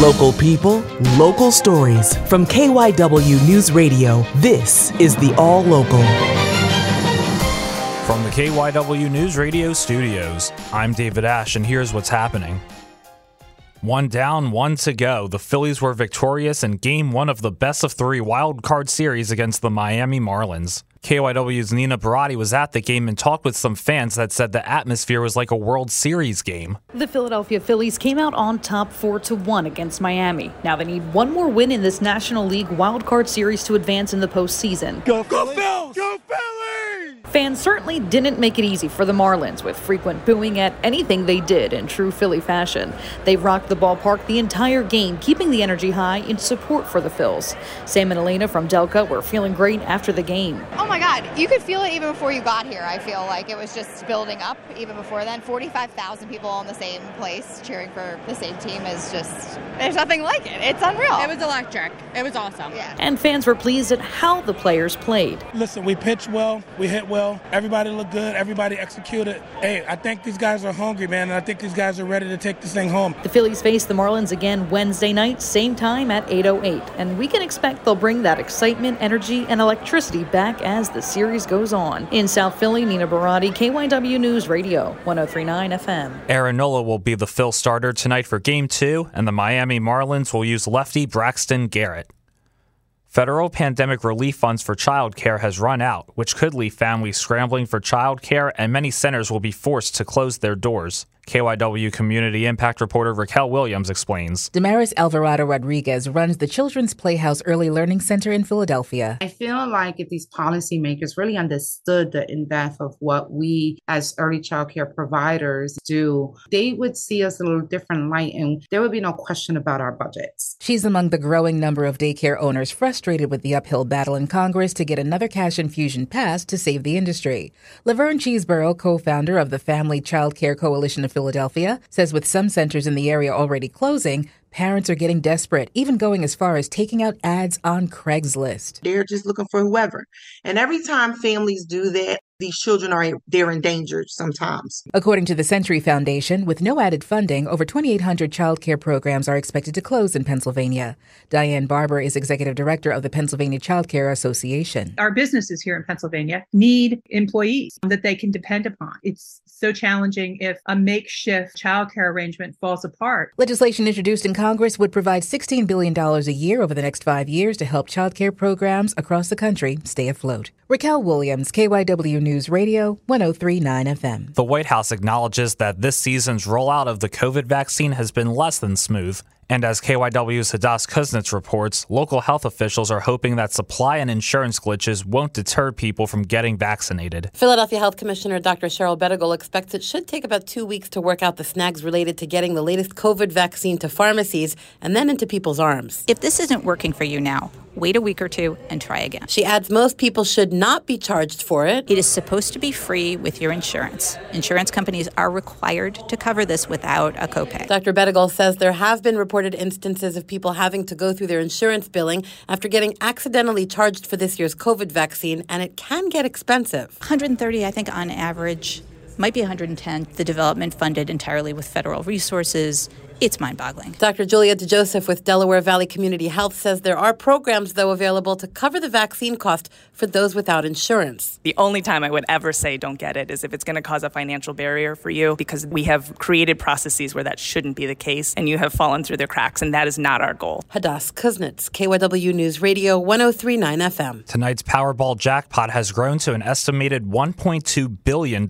Local people, local stories. From KYW News Radio, this is the All Local. From the KYW News Radio studios, I'm David Ash, and here's what's happening. One down, one to go. The Phillies were victorious in game one of the best of three wild card series against the Miami Marlins. KYW's Nina Barati was at the game and talked with some fans that said the atmosphere was like a World Series game. The Philadelphia Phillies came out on top 4 to 1 against Miami. Now they need one more win in this National League Wild Card Series to advance in the postseason. Go Phillies! Go Phillies! Go Phillies! Fans certainly didn't make it easy for the Marlins with frequent booing at anything they did in true Philly fashion. They rocked the ballpark the entire game, keeping the energy high in support for the Phils. Sam and Elena from Delco were feeling great after the game. Oh my God, you could feel it even before you got here. I feel like it was just building up even before then. 45,000 people in the same place cheering for the same team is just, there's nothing like it. It's unreal. It was electric. It was awesome. Yeah. And fans were pleased at how the players played. Listen, we pitched well, we hit well, everybody looked good, everybody executed. Hey, I think these guys are hungry, man, and I think these guys are ready to take this thing home. The Phillies face the Marlins again Wednesday night, same time at 8:08, and we can expect they'll bring that excitement, energy, and electricity back as the series goes on. In South Philly, Nina Barati, KYW News Radio, 1039 FM. Aaron Nola will be the Phil starter tonight for Game 2, and the Miami Marlins will use lefty Braxton Garrett. Federal pandemic relief funds for childcare has run out, which could leave families scrambling for childcare, and many centers will be forced to close their doors. KYW community impact reporter Raquel Williams explains. Damaris Alvarado Rodriguez runs the Children's Playhouse Early Learning Center in Philadelphia. I feel like if these policymakers really understood the in depth of what we as early childcare providers do, they would see us a little different light and there would be no question about our budgets. She's among the growing number of daycare owners frustrated with the uphill battle in Congress to get another cash infusion passed to save the industry. Laverne Cheeseborough, co founder of the Family Child Care Coalition of Philadelphia, says with some centers in the area already closing, parents are getting desperate, even going as far as taking out ads on Craigslist. They're just looking for whoever. And every time families do that, these children are they're endangered sometimes. According to the Century Foundation, with no added funding, over 2,800 child care programs are expected to close in Pennsylvania. Diane Barber is executive director of the Pennsylvania Child Care Association. Our businesses here in Pennsylvania need employees that they can depend upon. It's so challenging if a makeshift child care arrangement falls apart. Legislation introduced in Congress would provide $16 billion a year over the next five years to help child care programs across the country stay afloat. Raquel Williams, KYW News Radio, 1039 FM. The White House acknowledges that this season's rollout of the COVID vaccine has been less than smooth. And as KYW's Hadas Kuznits reports, local health officials are hoping that supply and insurance glitches won't deter people from getting vaccinated. Philadelphia Health Commissioner Dr. Cheryl Bettigole expects it should take about two weeks to work out the snags related to getting the latest COVID vaccine to pharmacies and then into people's arms. If this isn't working for you now, wait a week or two and try again. She adds most people should not be charged for it. It is supposed to be free with your insurance. Insurance companies are required to cover this without a copay. Dr. Bettigole says there have been reported instances of people having to go through their insurance billing after getting accidentally charged for this year's COVID vaccine, and it can get expensive. 130, I think, on average. Might be 110. The development funded entirely with federal resources. It's mind boggling. Dr. Julia DeJoseph with Delaware Valley Community Health says there are programs, though, available to cover the vaccine cost for those without insurance. The only time I would ever say don't get it is if it's going to cause a financial barrier for you because we have created processes where that shouldn't be the case and you have fallen through the cracks, and that is not our goal. Hadas Kuznits, KYW News Radio 1039 FM. Tonight's Powerball jackpot has grown to an estimated $1.2 billion.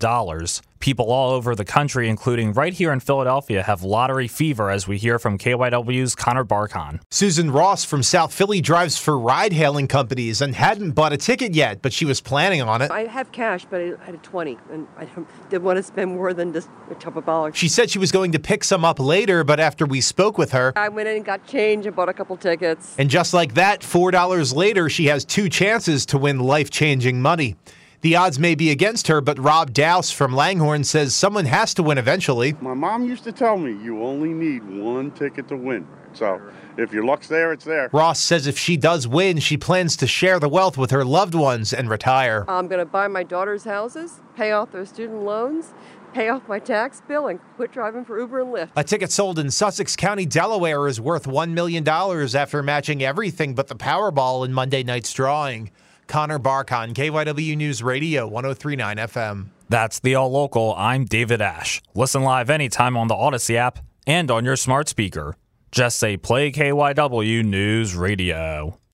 People all over the country, including right here in Philadelphia, have lottery fever, as we hear from KYW's Connor Barcon. Susan Ross from South Philly drives for ride hailing companies and hadn't bought a ticket yet, but she was planning on it. I have cash, but I had a 20, and I didn't want to spend more than just a couple of dollars. She said she was going to pick some up later, but after we spoke with her, I went in and got change and bought a couple tickets. And just like that, $4 later, she has two chances to win life changing money. The odds may be against her, but Rob Dowse from Langhorne says someone has to win eventually. My mom used to tell me you only need one ticket to win. So if your luck's there, it's there. Ross says if she does win, she plans to share the wealth with her loved ones and retire. I'm going to buy my daughter's houses, pay off their student loans, pay off my tax bill and quit driving for Uber and Lyft. A ticket sold in Sussex County, Delaware is worth $1 million after matching everything but the Powerball in Monday night's drawing. Connor Barkon, KYW News Radio, 1039 FM. That's the All Local. I'm David Ash. Listen live anytime on the Audacy app and on your smart speaker. Just say play KYW News Radio.